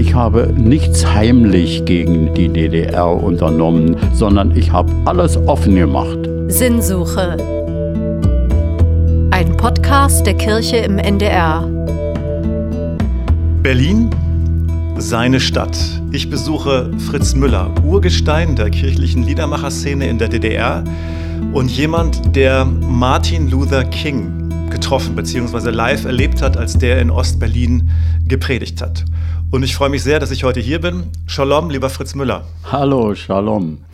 Ich habe nichts heimlich gegen die DDR unternommen, sondern ich habe alles offen gemacht. Sinnsuche. Ein Podcast der Kirche im NDR. Berlin, seine Stadt. Ich besuche Fritz Müller, Urgestein der kirchlichen Liedermacherszene in der DDR und jemand, der Martin Luther King getroffen bzw. live erlebt hat, als der in Ostberlin gepredigt hat. Und ich freue mich sehr, dass ich heute hier bin. Shalom, lieber Fritz Müller. Hallo, Shalom.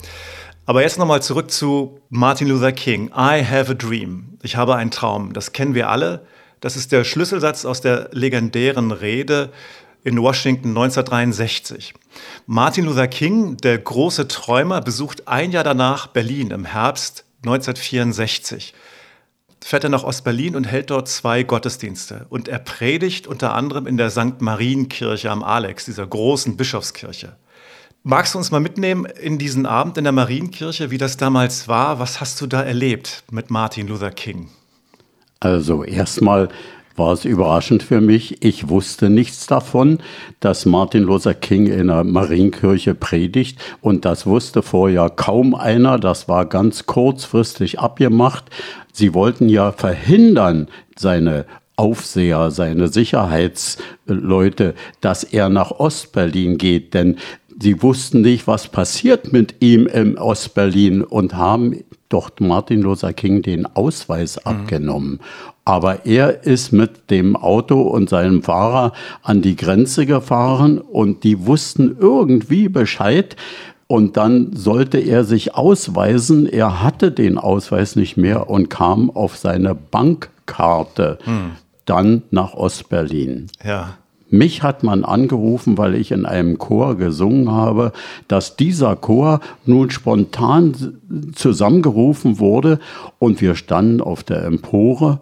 Aber jetzt nochmal zurück zu Martin Luther King. I have a dream. Ich habe einen Traum. Das kennen wir alle. Das ist der Schlüsselsatz aus der legendären Rede in Washington 1963. Martin Luther King, der große Träumer, besucht ein Jahr danach Berlin im Herbst 1964 fährt er nach Ostberlin und hält dort zwei Gottesdienste. Und er predigt unter anderem in der St. Marienkirche am Alex, dieser großen Bischofskirche. Magst du uns mal mitnehmen in diesen Abend in der Marienkirche, wie das damals war? Was hast du da erlebt mit Martin Luther King? Also erstmal war es überraschend für mich. Ich wusste nichts davon, dass Martin Luther King in der Marienkirche predigt. Und das wusste vorher kaum einer. Das war ganz kurzfristig abgemacht. Sie wollten ja verhindern, seine Aufseher, seine Sicherheitsleute, dass er nach Ostberlin geht, denn sie wussten nicht, was passiert mit ihm im Ostberlin und haben doch Martin Luther King den Ausweis mhm. abgenommen. Aber er ist mit dem Auto und seinem Fahrer an die Grenze gefahren und die wussten irgendwie Bescheid. Und dann sollte er sich ausweisen. Er hatte den Ausweis nicht mehr und kam auf seine Bankkarte hm. dann nach Ostberlin. Ja. Mich hat man angerufen, weil ich in einem Chor gesungen habe, dass dieser Chor nun spontan zusammengerufen wurde und wir standen auf der Empore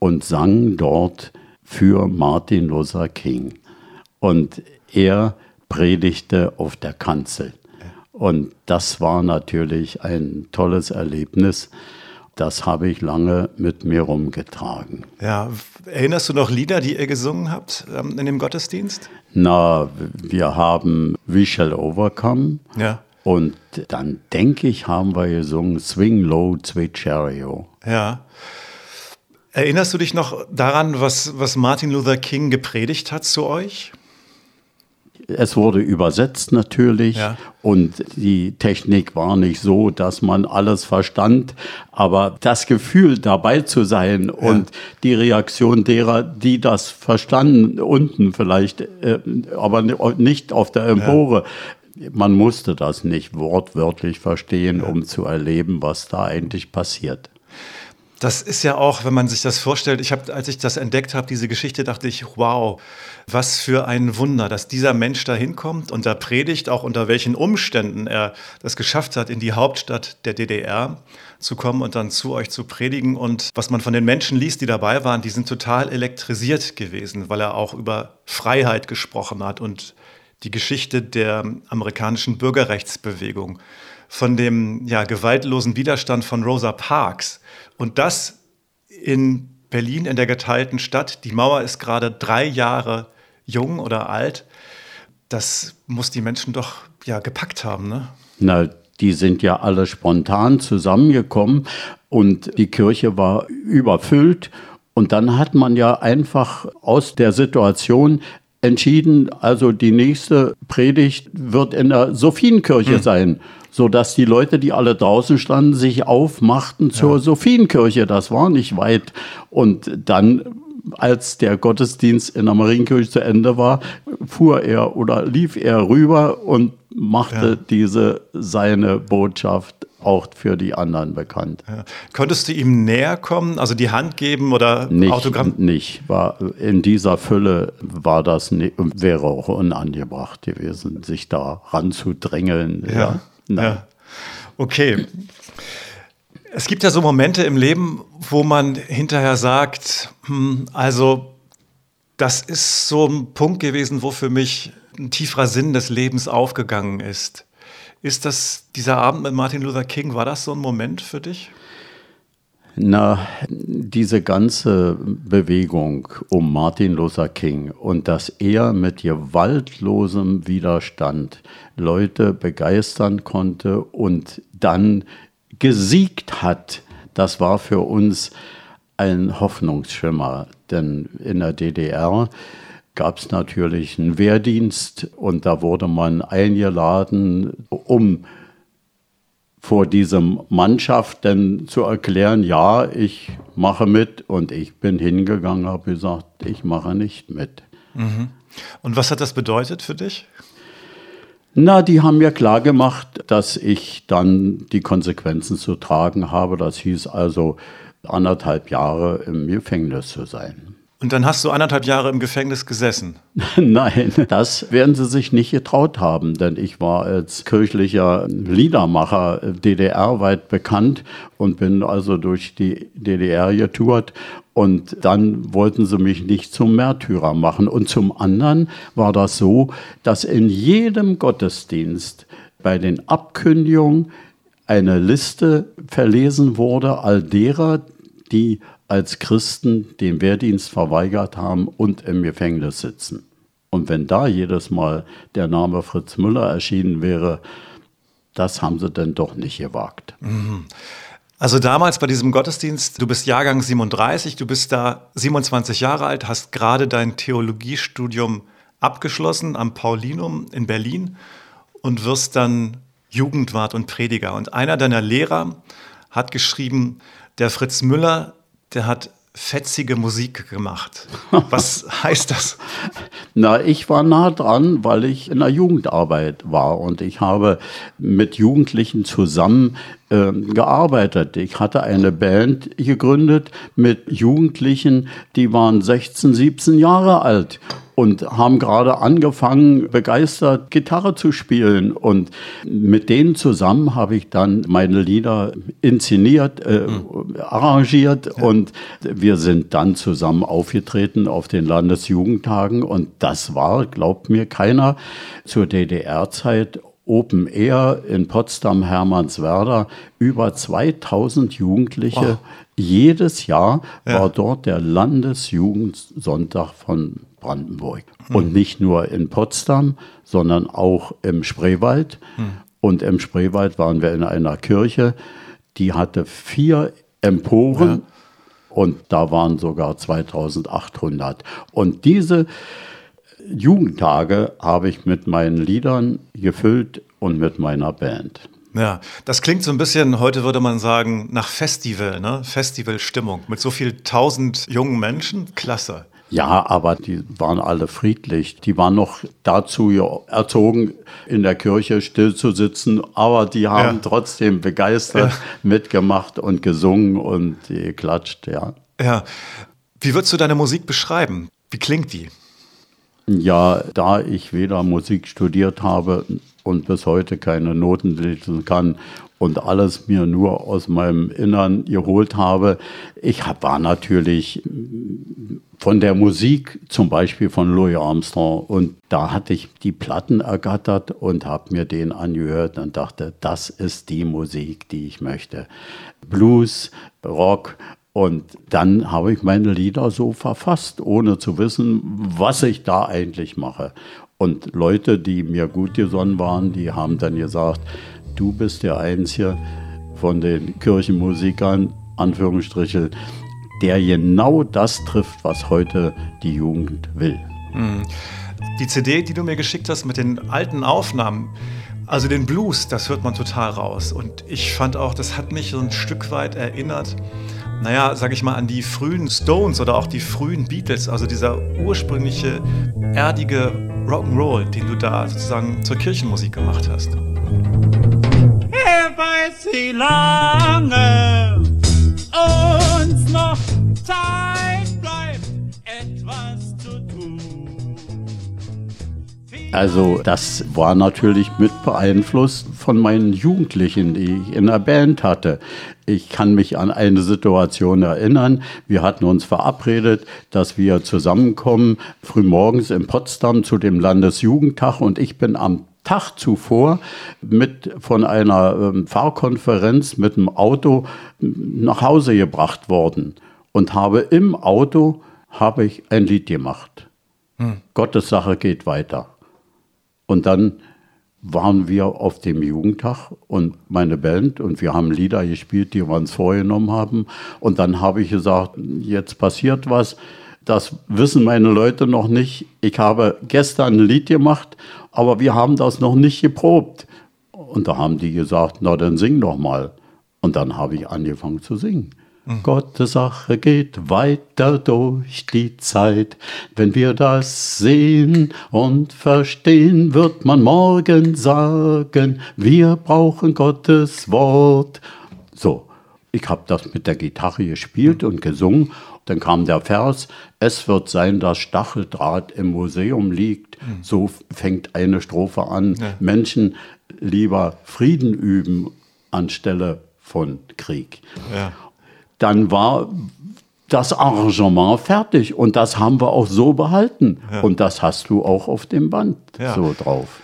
und sangen dort für Martin Luther King. Und er predigte auf der Kanzel. Und das war natürlich ein tolles Erlebnis. Das habe ich lange mit mir rumgetragen. Ja, erinnerst du noch Lieder, die ihr gesungen habt ähm, in dem Gottesdienst? Na, wir haben We Shall Overcome. Ja. Und dann denke ich, haben wir gesungen Swing Low, Sweet Chariot. Ja. Erinnerst du dich noch daran, was, was Martin Luther King gepredigt hat zu euch? Es wurde übersetzt natürlich ja. und die Technik war nicht so, dass man alles verstand, aber das Gefühl dabei zu sein ja. und die Reaktion derer, die das verstanden, unten vielleicht, äh, aber nicht auf der Empore, ja. man musste das nicht wortwörtlich verstehen, um zu erleben, was da eigentlich passiert. Das ist ja auch, wenn man sich das vorstellt, ich habe, als ich das entdeckt habe, diese Geschichte, dachte ich, wow, was für ein Wunder, dass dieser Mensch da hinkommt und da predigt, auch unter welchen Umständen er das geschafft hat, in die Hauptstadt der DDR zu kommen und dann zu euch zu predigen. Und was man von den Menschen liest, die dabei waren, die sind total elektrisiert gewesen, weil er auch über Freiheit gesprochen hat und die Geschichte der amerikanischen Bürgerrechtsbewegung, von dem ja, gewaltlosen Widerstand von Rosa Parks und das in Berlin, in der geteilten Stadt. Die Mauer ist gerade drei Jahre jung oder alt. Das muss die Menschen doch ja gepackt haben, ne? Na, die sind ja alle spontan zusammengekommen und die Kirche war überfüllt. Und dann hat man ja einfach aus der Situation entschieden, also die nächste Predigt wird in der Sophienkirche hm. sein sodass die Leute, die alle draußen standen, sich aufmachten zur ja. Sophienkirche. Das war nicht weit. Und dann als der Gottesdienst in der Marienkirche zu Ende war, fuhr er oder lief er rüber und machte ja. diese seine Botschaft auch für die anderen bekannt. Ja. Konntest du ihm näher kommen, also die Hand geben oder nicht, Autogramm? Nicht, war in dieser Fülle war das wäre auch unangebracht gewesen, sich da ranzudrängeln. Ja. ja. Ja. Okay. Es gibt ja so Momente im Leben, wo man hinterher sagt, hm, also das ist so ein Punkt gewesen, wo für mich ein tieferer Sinn des Lebens aufgegangen ist. Ist das dieser Abend mit Martin Luther King, war das so ein Moment für dich? Na, diese ganze Bewegung um Martin Luther King und dass er mit gewaltlosem Widerstand Leute begeistern konnte und dann gesiegt hat, das war für uns ein Hoffnungsschimmer. Denn in der DDR gab es natürlich einen Wehrdienst und da wurde man eingeladen, um vor diesem Mannschaft denn zu erklären, ja, ich mache mit und ich bin hingegangen, habe gesagt, ich mache nicht mit. Mhm. Und was hat das bedeutet für dich? Na, die haben mir klar gemacht, dass ich dann die Konsequenzen zu tragen habe. Das hieß also anderthalb Jahre im Gefängnis zu sein. Und dann hast du anderthalb Jahre im Gefängnis gesessen. Nein, das werden sie sich nicht getraut haben, denn ich war als kirchlicher Liedermacher DDR-weit bekannt und bin also durch die DDR getourt. Und dann wollten sie mich nicht zum Märtyrer machen. Und zum anderen war das so, dass in jedem Gottesdienst bei den Abkündigungen eine Liste verlesen wurde all derer, die als Christen den Wehrdienst verweigert haben und im Gefängnis sitzen. Und wenn da jedes Mal der Name Fritz Müller erschienen wäre, das haben sie denn doch nicht gewagt. Mhm. Also damals bei diesem Gottesdienst, du bist Jahrgang 37, du bist da 27 Jahre alt, hast gerade dein Theologiestudium abgeschlossen am Paulinum in Berlin und wirst dann Jugendwart und Prediger. Und einer deiner Lehrer hat geschrieben, der Fritz Müller, der hat fetzige Musik gemacht. Was heißt das? Na, ich war nah dran, weil ich in der Jugendarbeit war und ich habe mit Jugendlichen zusammen äh, gearbeitet. Ich hatte eine Band gegründet mit Jugendlichen, die waren 16, 17 Jahre alt und haben gerade angefangen, begeistert Gitarre zu spielen. Und mit denen zusammen habe ich dann meine Lieder inszeniert, äh, mhm. arrangiert ja. und wir sind dann zusammen aufgetreten auf den Landesjugendtagen. Und das war, glaubt mir keiner, zur DDR-Zeit Open Air in Potsdam Hermannswerder über 2000 Jugendliche. Oh. Jedes Jahr ja. war dort der Landesjugendsonntag von Brandenburg. Hm. Und nicht nur in Potsdam, sondern auch im Spreewald. Hm. Und im Spreewald waren wir in einer Kirche, die hatte vier Emporen. Ja. Und da waren sogar 2800. Und diese Jugendtage habe ich mit meinen Liedern gefüllt und mit meiner Band. Ja, das klingt so ein bisschen, heute würde man sagen, nach Festival, ne? Festivalstimmung mit so viel tausend jungen Menschen. Klasse. Ja, aber die waren alle friedlich. Die waren noch dazu erzogen, in der Kirche still zu sitzen, aber die haben ja. trotzdem begeistert ja. mitgemacht und gesungen und geklatscht, ja. Ja. Wie würdest du deine Musik beschreiben? Wie klingt die? Ja, da ich weder Musik studiert habe und bis heute keine Noten lesen kann und alles mir nur aus meinem Innern geholt habe. Ich war natürlich von der Musik, zum Beispiel von Louis Armstrong, und da hatte ich die Platten ergattert und habe mir den angehört und dachte, das ist die Musik, die ich möchte. Blues, Rock und dann habe ich meine Lieder so verfasst, ohne zu wissen, was ich da eigentlich mache. Und Leute, die mir gut gesonnen waren, die haben dann gesagt, du bist der Einzige von den Kirchenmusikern, Anführungsstriche, der genau das trifft, was heute die Jugend will. Hm. Die CD, die du mir geschickt hast mit den alten Aufnahmen, also den Blues, das hört man total raus. Und ich fand auch, das hat mich so ein Stück weit erinnert naja, sag ich mal, an die frühen Stones oder auch die frühen Beatles, also dieser ursprüngliche, erdige Rock'n'Roll, den du da sozusagen zur Kirchenmusik gemacht hast. Wer weiß, wie lange uns noch Also das war natürlich mit beeinflusst von meinen Jugendlichen, die ich in der Band hatte. Ich kann mich an eine Situation erinnern. Wir hatten uns verabredet, dass wir zusammenkommen, frühmorgens in Potsdam zu dem Landesjugendtag und ich bin am Tag zuvor mit von einer ähm, Fahrkonferenz mit dem Auto nach Hause gebracht worden und habe im Auto habe ich ein Lied gemacht. Hm. Gottes Sache geht weiter. Und dann waren wir auf dem Jugendtag und meine Band und wir haben Lieder gespielt, die wir uns vorgenommen haben. Und dann habe ich gesagt, jetzt passiert was. Das wissen meine Leute noch nicht. Ich habe gestern ein Lied gemacht, aber wir haben das noch nicht geprobt. Und da haben die gesagt, na dann sing doch mal. Und dann habe ich angefangen zu singen. Mhm. Gottes Sache geht weiter durch die Zeit. Wenn wir das sehen und verstehen, wird man morgen sagen, wir brauchen Gottes Wort. So, ich habe das mit der Gitarre gespielt und gesungen. Dann kam der Vers, es wird sein, dass Stacheldraht im Museum liegt. Mhm. So fängt eine Strophe an. Ja. Menschen lieber Frieden üben anstelle von Krieg. Ja dann war das Arrangement fertig und das haben wir auch so behalten. Ja. Und das hast du auch auf dem Band ja. so drauf.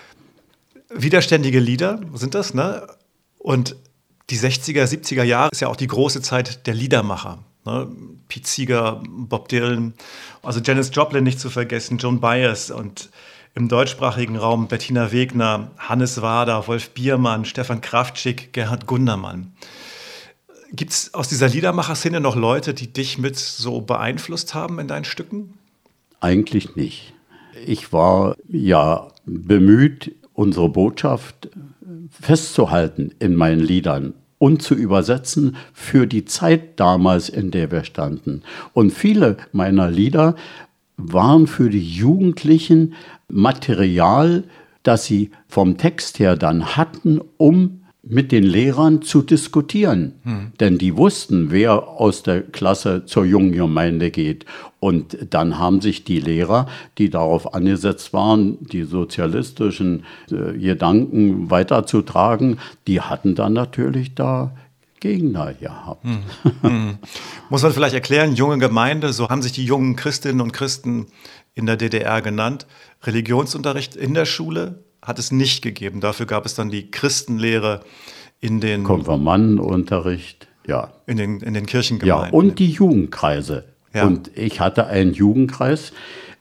Widerständige Lieder sind das, ne? Und die 60er, 70er Jahre ist ja auch die große Zeit der Liedermacher. Ne? Pete Seeger, Bob Dylan, also Janis Joplin nicht zu vergessen, Joan Baez und im deutschsprachigen Raum Bettina Wegner, Hannes Wader, Wolf Biermann, Stefan Kraftschick, Gerhard Gundermann. Gibt es aus dieser Liedermacher-Szene noch Leute, die dich mit so beeinflusst haben in deinen Stücken? Eigentlich nicht. Ich war ja bemüht, unsere Botschaft festzuhalten in meinen Liedern und zu übersetzen für die Zeit damals, in der wir standen. Und viele meiner Lieder waren für die Jugendlichen Material, das sie vom Text her dann hatten, um mit den Lehrern zu diskutieren. Hm. Denn die wussten, wer aus der Klasse zur jungen Gemeinde geht. Und dann haben sich die Lehrer, die darauf angesetzt waren, die sozialistischen äh, Gedanken weiterzutragen, die hatten dann natürlich da Gegner gehabt. Hm. Hm. Muss man vielleicht erklären, junge Gemeinde, so haben sich die jungen Christinnen und Christen in der DDR genannt. Religionsunterricht in der Schule, hat es nicht gegeben. Dafür gab es dann die Christenlehre in den Konfirmandenunterricht, ja. In den, in den Kirchengemeinden. Ja, und die Jugendkreise. Ja. Und ich hatte einen Jugendkreis,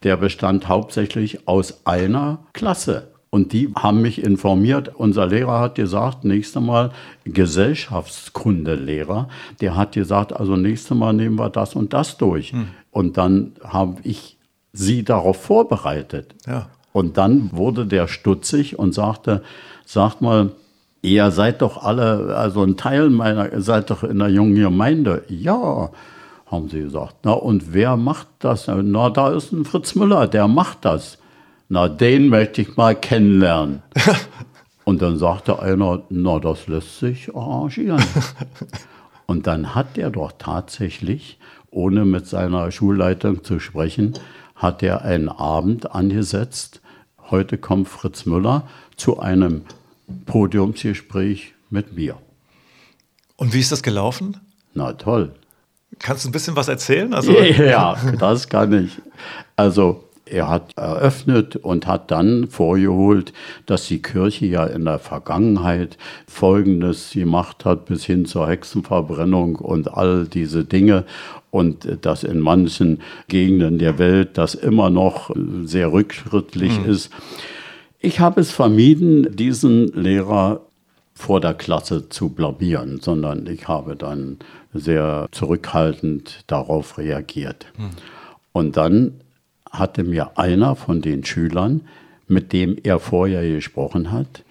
der bestand hauptsächlich aus einer Klasse. Und die haben mich informiert. Unser Lehrer hat gesagt, nächstes Mal Gesellschaftskundelehrer, der hat gesagt, also nächstes Mal nehmen wir das und das durch. Hm. Und dann habe ich sie darauf vorbereitet. Ja. Und dann wurde der stutzig und sagte, sagt mal, ihr seid doch alle, also ein Teil meiner, seid doch in der jungen Gemeinde. Ja, haben sie gesagt. Na, und wer macht das? Na, da ist ein Fritz Müller, der macht das. Na, den möchte ich mal kennenlernen. und dann sagte einer, na, das lässt sich arrangieren. und dann hat er doch tatsächlich, ohne mit seiner Schulleitung zu sprechen, hat er einen Abend angesetzt. Heute kommt Fritz Müller zu einem Podiumsgespräch mit mir. Und wie ist das gelaufen? Na toll. Kannst du ein bisschen was erzählen? Also ja, das kann ich. Also er hat eröffnet und hat dann vorgeholt, dass die Kirche ja in der Vergangenheit Folgendes gemacht hat, bis hin zur Hexenverbrennung und all diese Dinge. Und dass in manchen Gegenden der Welt das immer noch sehr rückschrittlich mhm. ist. Ich habe es vermieden, diesen Lehrer vor der Klasse zu blamieren, sondern ich habe dann sehr zurückhaltend darauf reagiert. Mhm. Und dann hatte mir einer von den Schülern, mit dem er vorher gesprochen hat,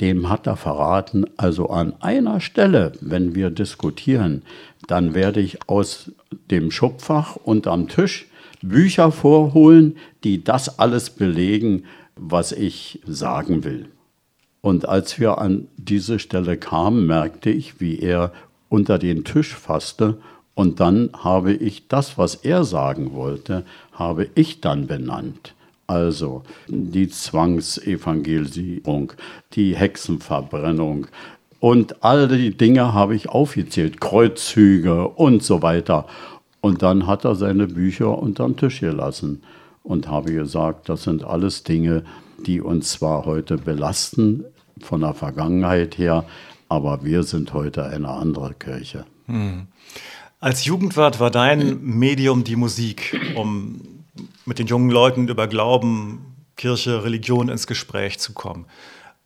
dem hat er verraten, also an einer Stelle, wenn wir diskutieren, dann werde ich aus dem Schubfach und am Tisch Bücher vorholen, die das alles belegen, was ich sagen will. Und als wir an diese Stelle kamen, merkte ich, wie er unter den Tisch fasste und dann habe ich das, was er sagen wollte, habe ich dann benannt. Also die Zwangsevangelisierung, die Hexenverbrennung und all die Dinge habe ich aufgezählt, Kreuzzüge und so weiter. Und dann hat er seine Bücher unterm Tisch gelassen und habe gesagt, das sind alles Dinge, die uns zwar heute belasten von der Vergangenheit her, aber wir sind heute eine andere Kirche. Hm. Als Jugendwart war dein Medium die Musik, um mit den jungen Leuten über Glauben, Kirche, Religion ins Gespräch zu kommen.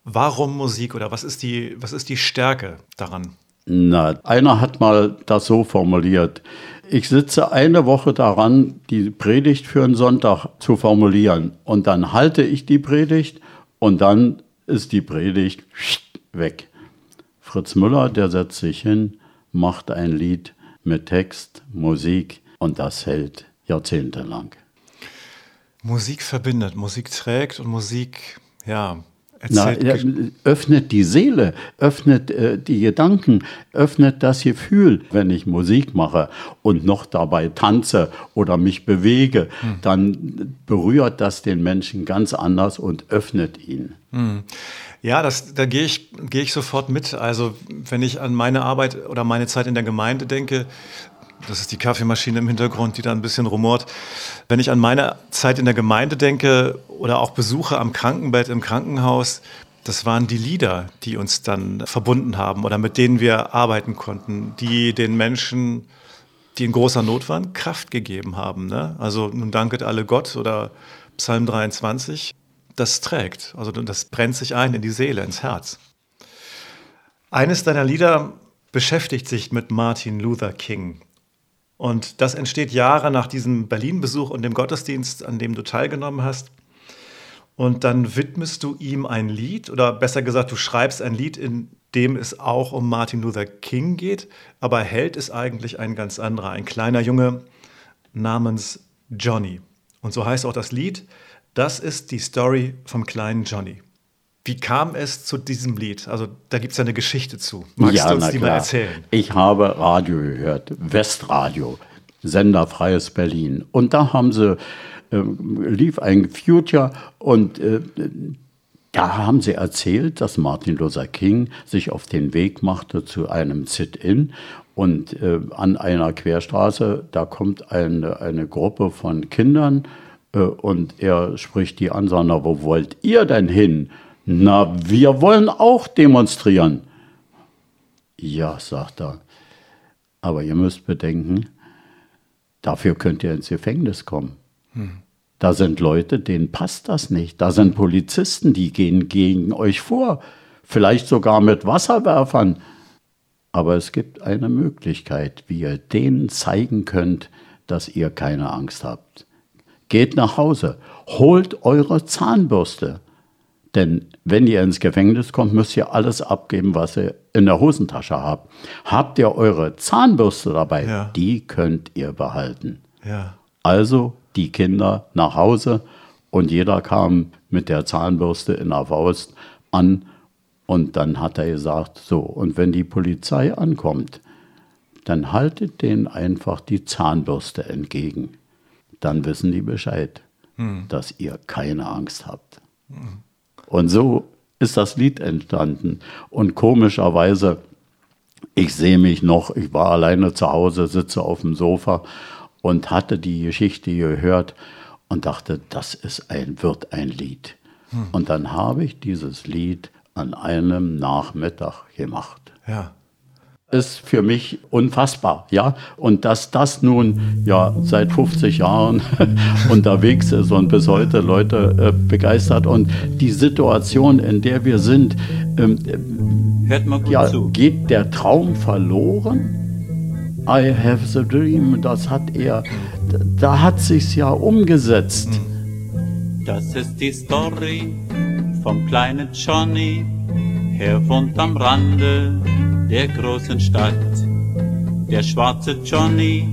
Warum Musik oder was ist die, was ist die Stärke daran? Na, einer hat mal das so formuliert. Ich sitze eine Woche daran, die Predigt für einen Sonntag zu formulieren. Und dann halte ich die Predigt und dann ist die Predigt weg. Fritz Müller, der setzt sich hin, macht ein Lied mit Text, Musik und das hält jahrzehntelang. Musik verbindet, Musik trägt und Musik, ja, na, öffnet die Seele, öffnet äh, die Gedanken, öffnet das Gefühl. Wenn ich Musik mache und noch dabei tanze oder mich bewege, hm. dann berührt das den Menschen ganz anders und öffnet ihn. Hm. Ja, das, da gehe ich, gehe ich sofort mit. Also wenn ich an meine Arbeit oder meine Zeit in der Gemeinde denke, das ist die Kaffeemaschine im Hintergrund, die da ein bisschen rumort. Wenn ich an meine Zeit in der Gemeinde denke oder auch Besuche am Krankenbett im Krankenhaus, das waren die Lieder, die uns dann verbunden haben oder mit denen wir arbeiten konnten, die den Menschen, die in großer Not waren, Kraft gegeben haben. Ne? Also nun danket alle Gott oder Psalm 23 das trägt. Also das brennt sich ein in die Seele, ins Herz. Eines deiner Lieder beschäftigt sich mit Martin Luther King. Und das entsteht Jahre nach diesem Berlin-Besuch und dem Gottesdienst, an dem du teilgenommen hast. Und dann widmest du ihm ein Lied, oder besser gesagt, du schreibst ein Lied, in dem es auch um Martin Luther King geht, aber Held ist eigentlich ein ganz anderer, ein kleiner Junge namens Johnny. Und so heißt auch das Lied. Das ist die Story vom kleinen Johnny. Wie kam es zu diesem Lied? Also da gibt es ja eine Geschichte zu. Magst ja, du uns die klar. mal erzählen? Ich habe Radio gehört, Westradio, Sender Freies Berlin. Und da haben sie, äh, lief ein Future und äh, da haben sie erzählt, dass Martin Luther King sich auf den Weg machte zu einem Sit-In und äh, an einer Querstraße, da kommt eine, eine Gruppe von Kindern und er spricht die an, sondern wo wollt ihr denn hin? Na, wir wollen auch demonstrieren. Ja, sagt er. Aber ihr müsst bedenken, dafür könnt ihr ins Gefängnis kommen. Hm. Da sind Leute, denen passt das nicht. Da sind Polizisten, die gehen gegen euch vor. Vielleicht sogar mit Wasserwerfern. Aber es gibt eine Möglichkeit, wie ihr denen zeigen könnt, dass ihr keine Angst habt. Geht nach Hause, holt eure Zahnbürste. Denn wenn ihr ins Gefängnis kommt, müsst ihr alles abgeben, was ihr in der Hosentasche habt. Habt ihr eure Zahnbürste dabei? Ja. Die könnt ihr behalten. Ja. Also die Kinder nach Hause und jeder kam mit der Zahnbürste in der Faust an und dann hat er gesagt, so, und wenn die Polizei ankommt, dann haltet denen einfach die Zahnbürste entgegen dann wissen die Bescheid, hm. dass ihr keine Angst habt. Hm. Und so ist das Lied entstanden. Und komischerweise, ich sehe mich noch, ich war alleine zu Hause, sitze auf dem Sofa und hatte die Geschichte gehört und dachte, das ist ein, wird ein Lied. Hm. Und dann habe ich dieses Lied an einem Nachmittag gemacht. Ja ist für mich unfassbar, ja. Und dass das nun ja seit 50 Jahren unterwegs ist und bis heute Leute äh, begeistert und die Situation, in der wir sind, ähm, Hört mal gut ja, zu. geht der Traum verloren? I have the dream, das hat er, da hat sich's ja umgesetzt. Das ist die Story vom kleinen Johnny, er wohnt am Rande der großen Stadt. Der schwarze Johnny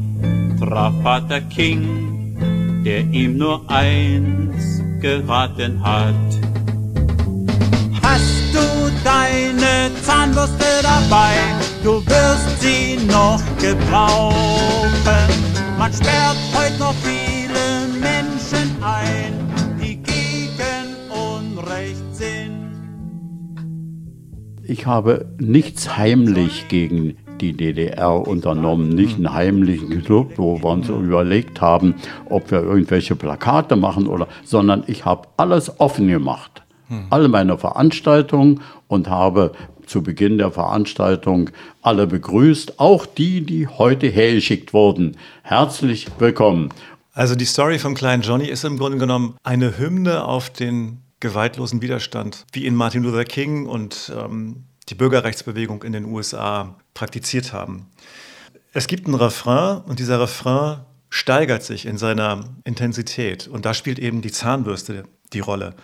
traf Vater King, der ihm nur eins geraten hat. Hast du deine Zahnbürste dabei? Du wirst sie noch gebrauchen. Man sperrt heute noch viele ich habe nichts heimlich gegen die DDR unternommen, nicht einen heimlichen Club, wo wir uns überlegt haben, ob wir irgendwelche Plakate machen oder, sondern ich habe alles offen gemacht. Alle meine Veranstaltungen und habe zu Beginn der Veranstaltung alle begrüßt, auch die, die heute hergeschickt wurden. Herzlich willkommen. Also die Story vom kleinen Johnny ist im Grunde genommen eine Hymne auf den gewaltlosen Widerstand, wie ihn Martin Luther King und ähm, die Bürgerrechtsbewegung in den USA praktiziert haben. Es gibt einen Refrain und dieser Refrain steigert sich in seiner Intensität und da spielt eben die Zahnbürste die Rolle.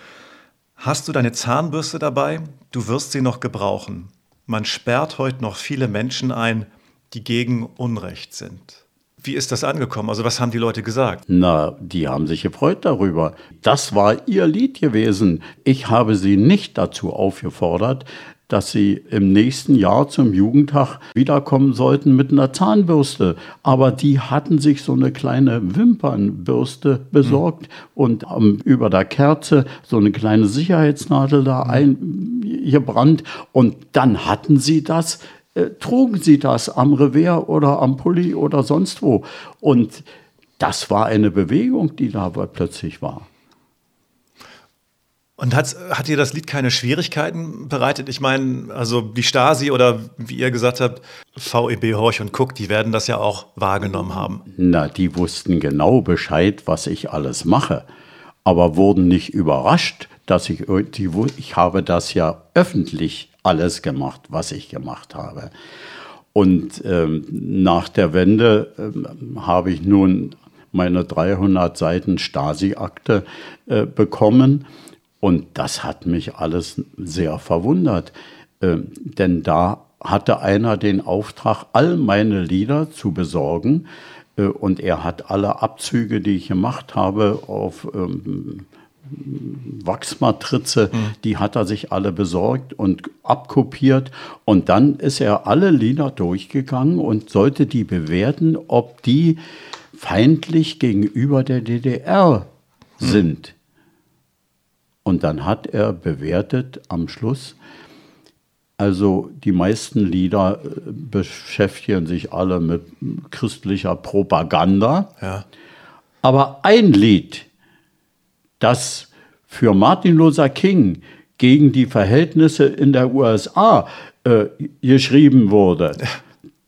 Hast du deine Zahnbürste dabei? Du wirst sie noch gebrauchen. Man sperrt heute noch viele Menschen ein, die gegen Unrecht sind. Wie ist das angekommen? Also was haben die Leute gesagt? Na, die haben sich gefreut darüber. Das war ihr Lied gewesen. Ich habe sie nicht dazu aufgefordert, dass sie im nächsten Jahr zum Jugendtag wiederkommen sollten mit einer Zahnbürste. Aber die hatten sich so eine kleine Wimpernbürste besorgt mhm. und ähm, über der Kerze so eine kleine Sicherheitsnadel da eingebrannt. Und dann hatten sie das äh, trugen sie das am Revers oder am Pulli oder sonst wo. Und das war eine Bewegung, die da plötzlich war. Und hat, hat dir das Lied keine Schwierigkeiten bereitet? Ich meine, also die Stasi oder wie ihr gesagt habt, VEB Horch und Cook, die werden das ja auch wahrgenommen haben. Na, die wussten genau Bescheid, was ich alles mache, aber wurden nicht überrascht, dass ich, die, ich habe das ja öffentlich alles gemacht, was ich gemacht habe. Und ähm, nach der Wende ähm, habe ich nun meine 300 Seiten Stasi-Akte äh, bekommen. Und das hat mich alles sehr verwundert. Ähm, denn da hatte einer den Auftrag, all meine Lieder zu besorgen. Äh, und er hat alle Abzüge, die ich gemacht habe, auf ähm, Wachsmatrize, mhm. die hat er sich alle besorgt und abkopiert. Und dann ist er alle Lieder durchgegangen und sollte die bewerten, ob die feindlich gegenüber der DDR mhm. sind. Und dann hat er bewertet am Schluss, also die meisten Lieder äh, beschäftigen sich alle mit christlicher Propaganda. Ja. Aber ein Lied, das für Martin Luther King gegen die Verhältnisse in der USA äh, geschrieben wurde.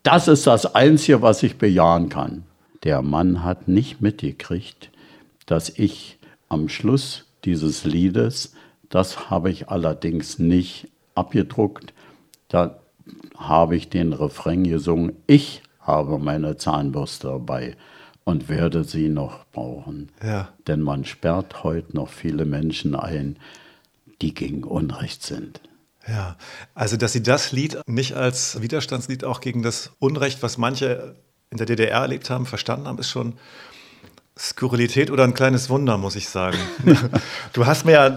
Das ist das Einzige, was ich bejahen kann. Der Mann hat nicht mitgekriegt, dass ich am Schluss dieses Liedes, das habe ich allerdings nicht abgedruckt, da habe ich den Refrain gesungen, ich habe meine Zahnbürste dabei und werde sie noch brauchen. Ja. Denn man sperrt heute noch viele Menschen ein, die gegen Unrecht sind. Ja, also dass Sie das Lied nicht als Widerstandslied auch gegen das Unrecht, was manche in der DDR erlebt haben, verstanden haben, ist schon Skurrilität oder ein kleines Wunder, muss ich sagen. du hast mir ja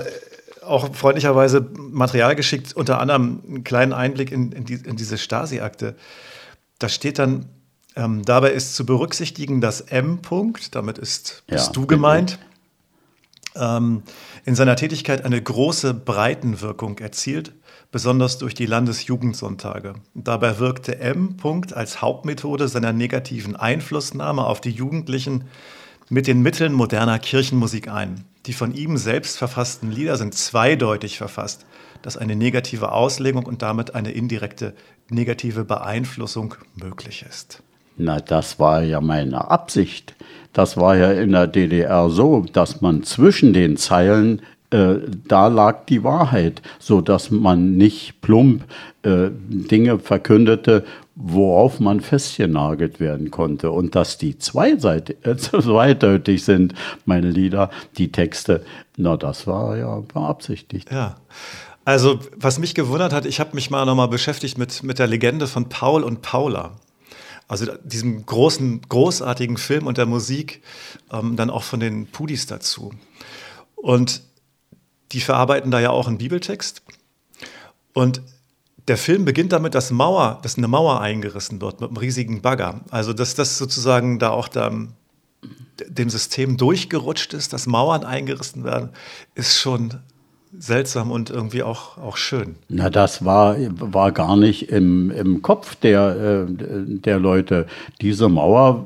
auch freundlicherweise Material geschickt, unter anderem einen kleinen Einblick in, in, die, in diese Stasi-Akte. Da steht dann ähm, dabei ist zu berücksichtigen, dass M-Punkt, damit ist, bist ja, du gemeint, ähm, in seiner Tätigkeit eine große Breitenwirkung erzielt, besonders durch die Landesjugendsonntage. Dabei wirkte M. -Punkt als Hauptmethode seiner negativen Einflussnahme auf die Jugendlichen mit den Mitteln moderner Kirchenmusik ein. Die von ihm selbst verfassten Lieder sind zweideutig verfasst, dass eine negative Auslegung und damit eine indirekte negative Beeinflussung möglich ist. Na, das war ja meine Absicht. Das war ja in der DDR so, dass man zwischen den Zeilen äh, da lag die Wahrheit, so dass man nicht plump äh, Dinge verkündete, worauf man festgenagelt werden konnte. Und dass die äh, zweideutig sind, meine Lieder, die Texte, na, das war ja beabsichtigt. Ja. Also, was mich gewundert hat, ich habe mich mal nochmal beschäftigt mit, mit der Legende von Paul und Paula. Also diesem großen, großartigen Film und der Musik, ähm, dann auch von den Pudis dazu. Und die verarbeiten da ja auch einen Bibeltext. Und der Film beginnt damit, dass, Mauer, dass eine Mauer eingerissen wird mit einem riesigen Bagger. Also dass das sozusagen da auch da, dem System durchgerutscht ist, dass Mauern eingerissen werden, ist schon seltsam und irgendwie auch, auch schön. Na, das war, war gar nicht im, im Kopf der, äh, der Leute. Diese Mauer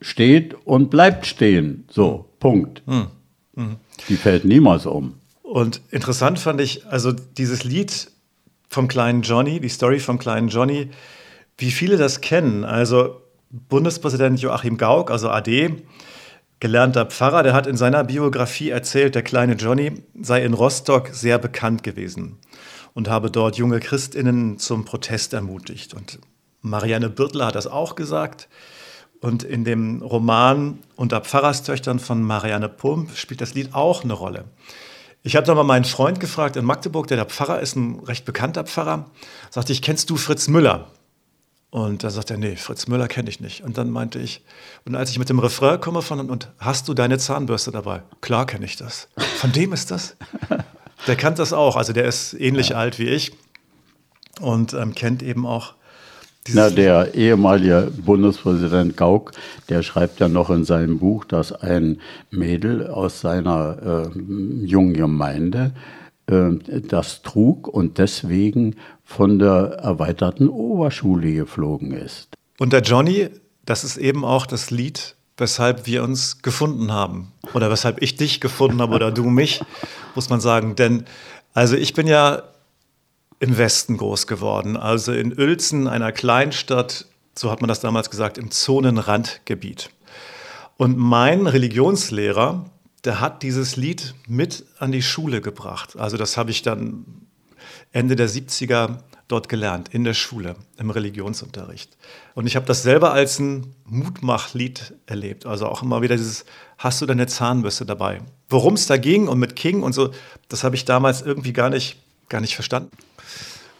steht und bleibt stehen. So, Punkt. Die fällt niemals um. Und interessant fand ich, also dieses Lied vom kleinen Johnny, die Story vom kleinen Johnny, wie viele das kennen. Also Bundespräsident Joachim Gauck, also AD, gelernter Pfarrer, der hat in seiner Biografie erzählt, der kleine Johnny sei in Rostock sehr bekannt gewesen und habe dort junge Christinnen zum Protest ermutigt. Und Marianne Birtler hat das auch gesagt. Und in dem Roman Unter Pfarrerstöchtern von Marianne Pump spielt das Lied auch eine Rolle. Ich habe da mal meinen Freund gefragt in Magdeburg, der der Pfarrer ist, ein recht bekannter Pfarrer. Sagte ich, kennst du Fritz Müller? Und da sagt er, nee, Fritz Müller kenne ich nicht. Und dann meinte ich, und als ich mit dem Refrain komme von, und hast du deine Zahnbürste dabei? Klar kenne ich das. Von dem ist das? Der kennt das auch. Also der ist ähnlich ja. alt wie ich und ähm, kennt eben auch na, der ehemalige Bundespräsident Gauck, der schreibt ja noch in seinem Buch, dass ein Mädel aus seiner äh, jungen Gemeinde das trug und deswegen von der erweiterten Oberschule geflogen ist. Und der Johnny, das ist eben auch das Lied, weshalb wir uns gefunden haben. Oder weshalb ich dich gefunden habe oder du mich, muss man sagen. Denn also ich bin ja im Westen groß geworden, also in Uelzen, einer Kleinstadt, so hat man das damals gesagt, im Zonenrandgebiet. Und mein Religionslehrer, der hat dieses Lied mit an die Schule gebracht. Also das habe ich dann Ende der 70er dort gelernt, in der Schule, im Religionsunterricht. Und ich habe das selber als ein Mutmachlied erlebt. Also auch immer wieder dieses, hast du deine Zahnbürste dabei? Worum es da ging und mit King und so, das habe ich damals irgendwie gar nicht, gar nicht verstanden.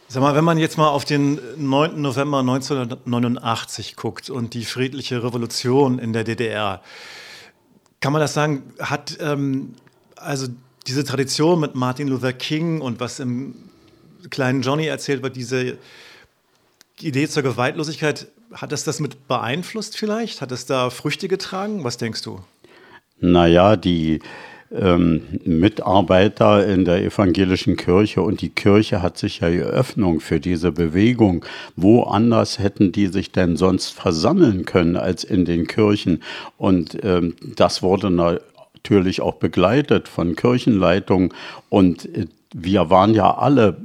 Sag mal, wenn man jetzt mal auf den 9. November 1989 guckt und die friedliche Revolution in der DDR, kann man das sagen, hat ähm, also diese Tradition mit Martin Luther King und was im kleinen Johnny erzählt wird, diese Idee zur Gewaltlosigkeit, hat das das mit beeinflusst vielleicht? Hat es da Früchte getragen? Was denkst du? Naja, die ähm, Mitarbeiter in der evangelischen Kirche und die Kirche hat sich ja Öffnung für diese Bewegung. Woanders hätten die sich denn sonst versammeln können als in den Kirchen? Und ähm, das wurde natürlich auch begleitet von Kirchenleitung und äh, wir waren ja alle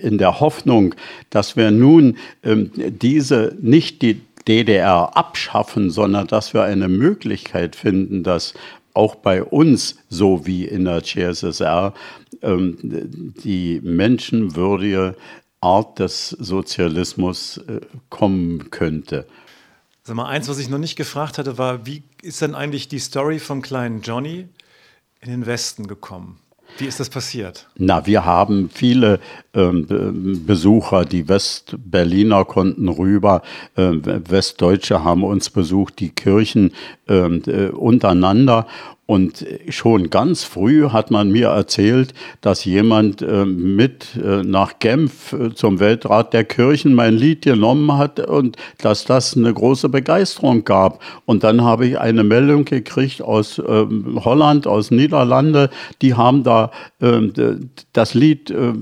in der Hoffnung, dass wir nun ähm, diese nicht die DDR abschaffen, sondern dass wir eine Möglichkeit finden, dass auch bei uns, so wie in der CSSR, ähm, die menschenwürdige Art des Sozialismus äh, kommen könnte. Sag mal, eins, was ich noch nicht gefragt hatte, war, wie ist denn eigentlich die Story vom kleinen Johnny in den Westen gekommen? Wie ist das passiert? Na, wir haben viele ähm, Besucher, die Westberliner konnten rüber, äh, Westdeutsche haben uns besucht, die Kirchen ähm, äh, untereinander und schon ganz früh hat man mir erzählt, dass jemand äh, mit äh, nach Genf äh, zum Weltrat der Kirchen mein Lied genommen hat und dass das eine große Begeisterung gab. Und dann habe ich eine Meldung gekriegt aus ähm, Holland, aus Niederlande, die haben da ähm, das Lied äh,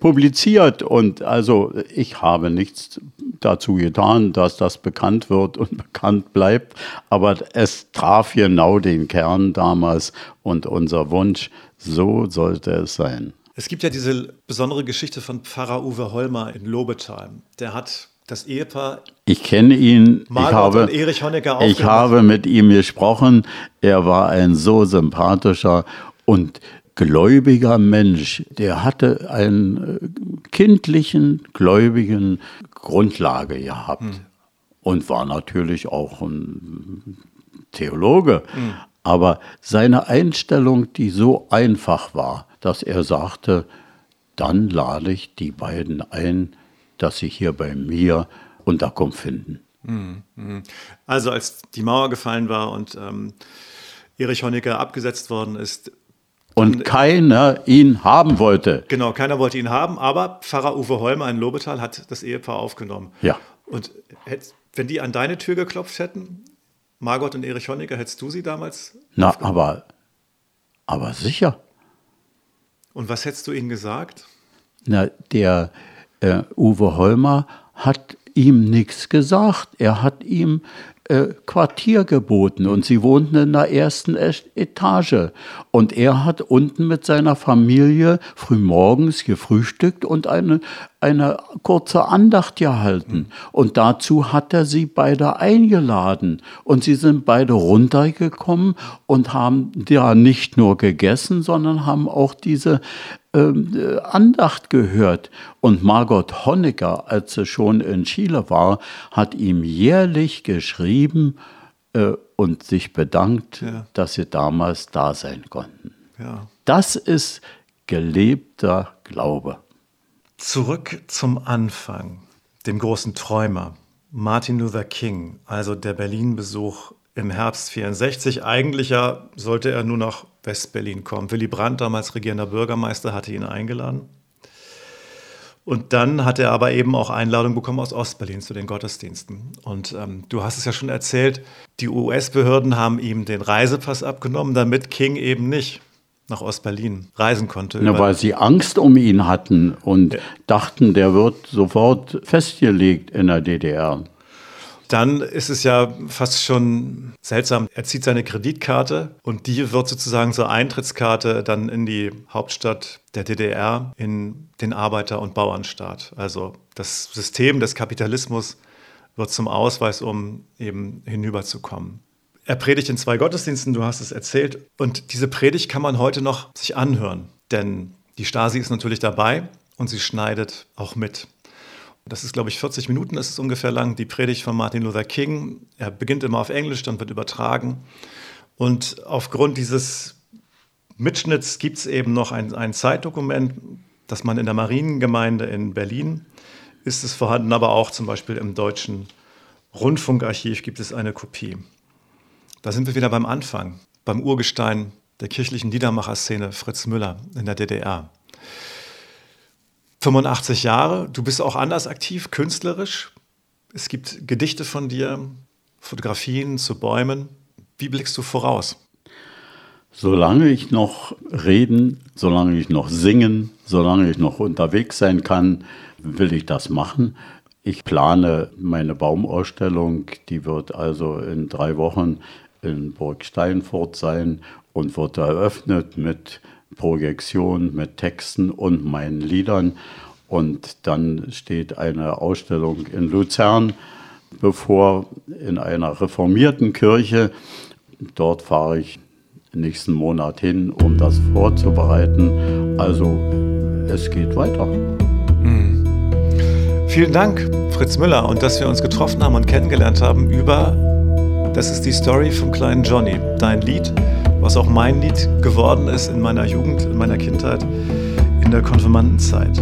publiziert. Und also ich habe nichts dazu getan, dass das bekannt wird und bekannt bleibt. Aber es traf genau den Kern damals und unser Wunsch, so sollte es sein. Es gibt ja diese besondere Geschichte von Pfarrer Uwe Holmer in Lobetal. Der hat das Ehepaar. Ich kenne ihn. Margot ich habe, und Erich Honecker Ich habe mit ihm gesprochen. Er war ein so sympathischer und gläubiger Mensch. Der hatte einen äh, kindlichen, gläubigen Grundlage gehabt hm. und war natürlich auch ein Theologe. Hm. Aber seine Einstellung, die so einfach war, dass er sagte, dann lade ich die beiden ein, dass sie hier bei mir Unterkunft finden. Hm, also als die Mauer gefallen war und ähm, Erich Honecker abgesetzt worden ist. Und keiner ihn haben wollte. Genau, keiner wollte ihn haben, aber Pfarrer Uwe Holmer in Lobetal hat das Ehepaar aufgenommen. Ja. Und wenn die an deine Tür geklopft hätten, Margot und Erich Honecker, hättest du sie damals? Na, aber, aber sicher. Und was hättest du ihnen gesagt? Na, der äh, Uwe Holmer hat ihm nichts gesagt. Er hat ihm äh, Quartier geboten und sie wohnten in der ersten Etage. Und er hat unten mit seiner Familie frühmorgens gefrühstückt und eine, eine kurze Andacht gehalten. Und dazu hat er sie beide eingeladen. Und sie sind beide runtergekommen und haben ja nicht nur gegessen, sondern haben auch diese äh, Andacht gehört. Und Margot Honecker, als sie schon in Chile war, hat ihm jährlich geschrieben äh, und sich bedankt, Ja. dass sie damals da sein konnten. Ja. Das ist gelebter Glaube. Zurück zum Anfang, dem großen Träumer, Martin Luther King, also der Berlin-Besuch im Herbst 64. Eigentlich ja sollte er nur nach West-Berlin kommen. Willy Brandt, damals regierender Bürgermeister, hatte ihn eingeladen. Und dann hat er aber eben auch Einladung bekommen aus Ostberlin zu den Gottesdiensten. Und ähm, du hast es ja schon erzählt, die US-Behörden haben ihm den Reisepass abgenommen, damit King eben nicht nach Ostberlin reisen konnte. Na, weil sie Angst um ihn hatten und Ja. dachten, der wird sofort festgelegt in der DDR. Dann ist es ja fast schon seltsam. Er zieht seine Kreditkarte und die wird sozusagen zur Eintrittskarte dann in die Hauptstadt der DDR, in den Arbeiter- und Bauernstaat. Also das System des Kapitalismus wird zum Ausweis, um eben hinüberzukommen. Er predigt in zwei Gottesdiensten, du hast es erzählt. Und diese Predigt kann man heute noch sich anhören. Denn die Stasi ist natürlich dabei und sie schneidet auch mit. Das ist, glaube ich, 40 Minuten, ist ungefähr lang, die Predigt von Martin Luther King. Er beginnt immer auf Englisch, dann wird übertragen. Und aufgrund dieses Mitschnitts gibt es eben noch ein, ein Zeitdokument, das man in der Mariengemeinde in Berlin ist es vorhanden, aber auch zum Beispiel im deutschen Rundfunkarchiv gibt es eine Kopie. Da sind wir wieder beim Anfang, beim Urgestein der kirchlichen Liedermacher-Szene Fritz Müller in der DDR. 85 Jahre, du bist auch anders aktiv, künstlerisch. Es gibt Gedichte von dir, Fotografien zu Bäumen. Wie blickst du voraus? Solange ich noch reden, solange ich noch singen, solange ich noch unterwegs sein kann, will ich das machen. Ich plane meine Baumausstellung, die wird also in drei Wochen in Burg Steinfurt sein und wird eröffnet mit Projektion, mit Texten und meinen Liedern. Und dann steht eine Ausstellung in Luzern bevor, in einer reformierten Kirche. Dort fahre ich nächsten Monat hin, um das vorzubereiten. Also es geht weiter. Vielen Dank, Fritz Müller, und dass wir uns getroffen haben und kennengelernt haben über Das ist die Story vom kleinen Johnny, dein Lied, was auch mein Lied geworden ist in meiner Jugend, in meiner Kindheit, in der Konfirmandenzeit.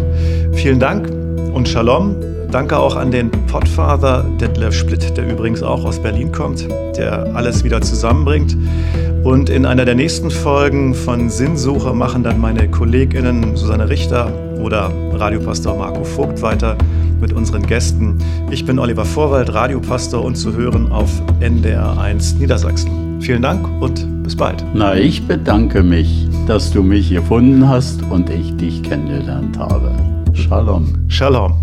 Vielen Dank und Shalom. Danke auch an den Podfather Detlef Splitt, der übrigens auch aus Berlin kommt, der alles wieder zusammenbringt. Und in einer der nächsten Folgen von Sinnsuche machen dann meine KollegInnen Susanne Richter oder Radiopastor Marco Vogt weiter mit unseren Gästen. Ich bin Oliver Vorwald, Radiopastor und zu hören auf NDR1 Niedersachsen. Vielen Dank und bis bald. Na, ich bedanke mich, dass du mich gefunden hast und ich dich kennengelernt habe. Shalom. Shalom.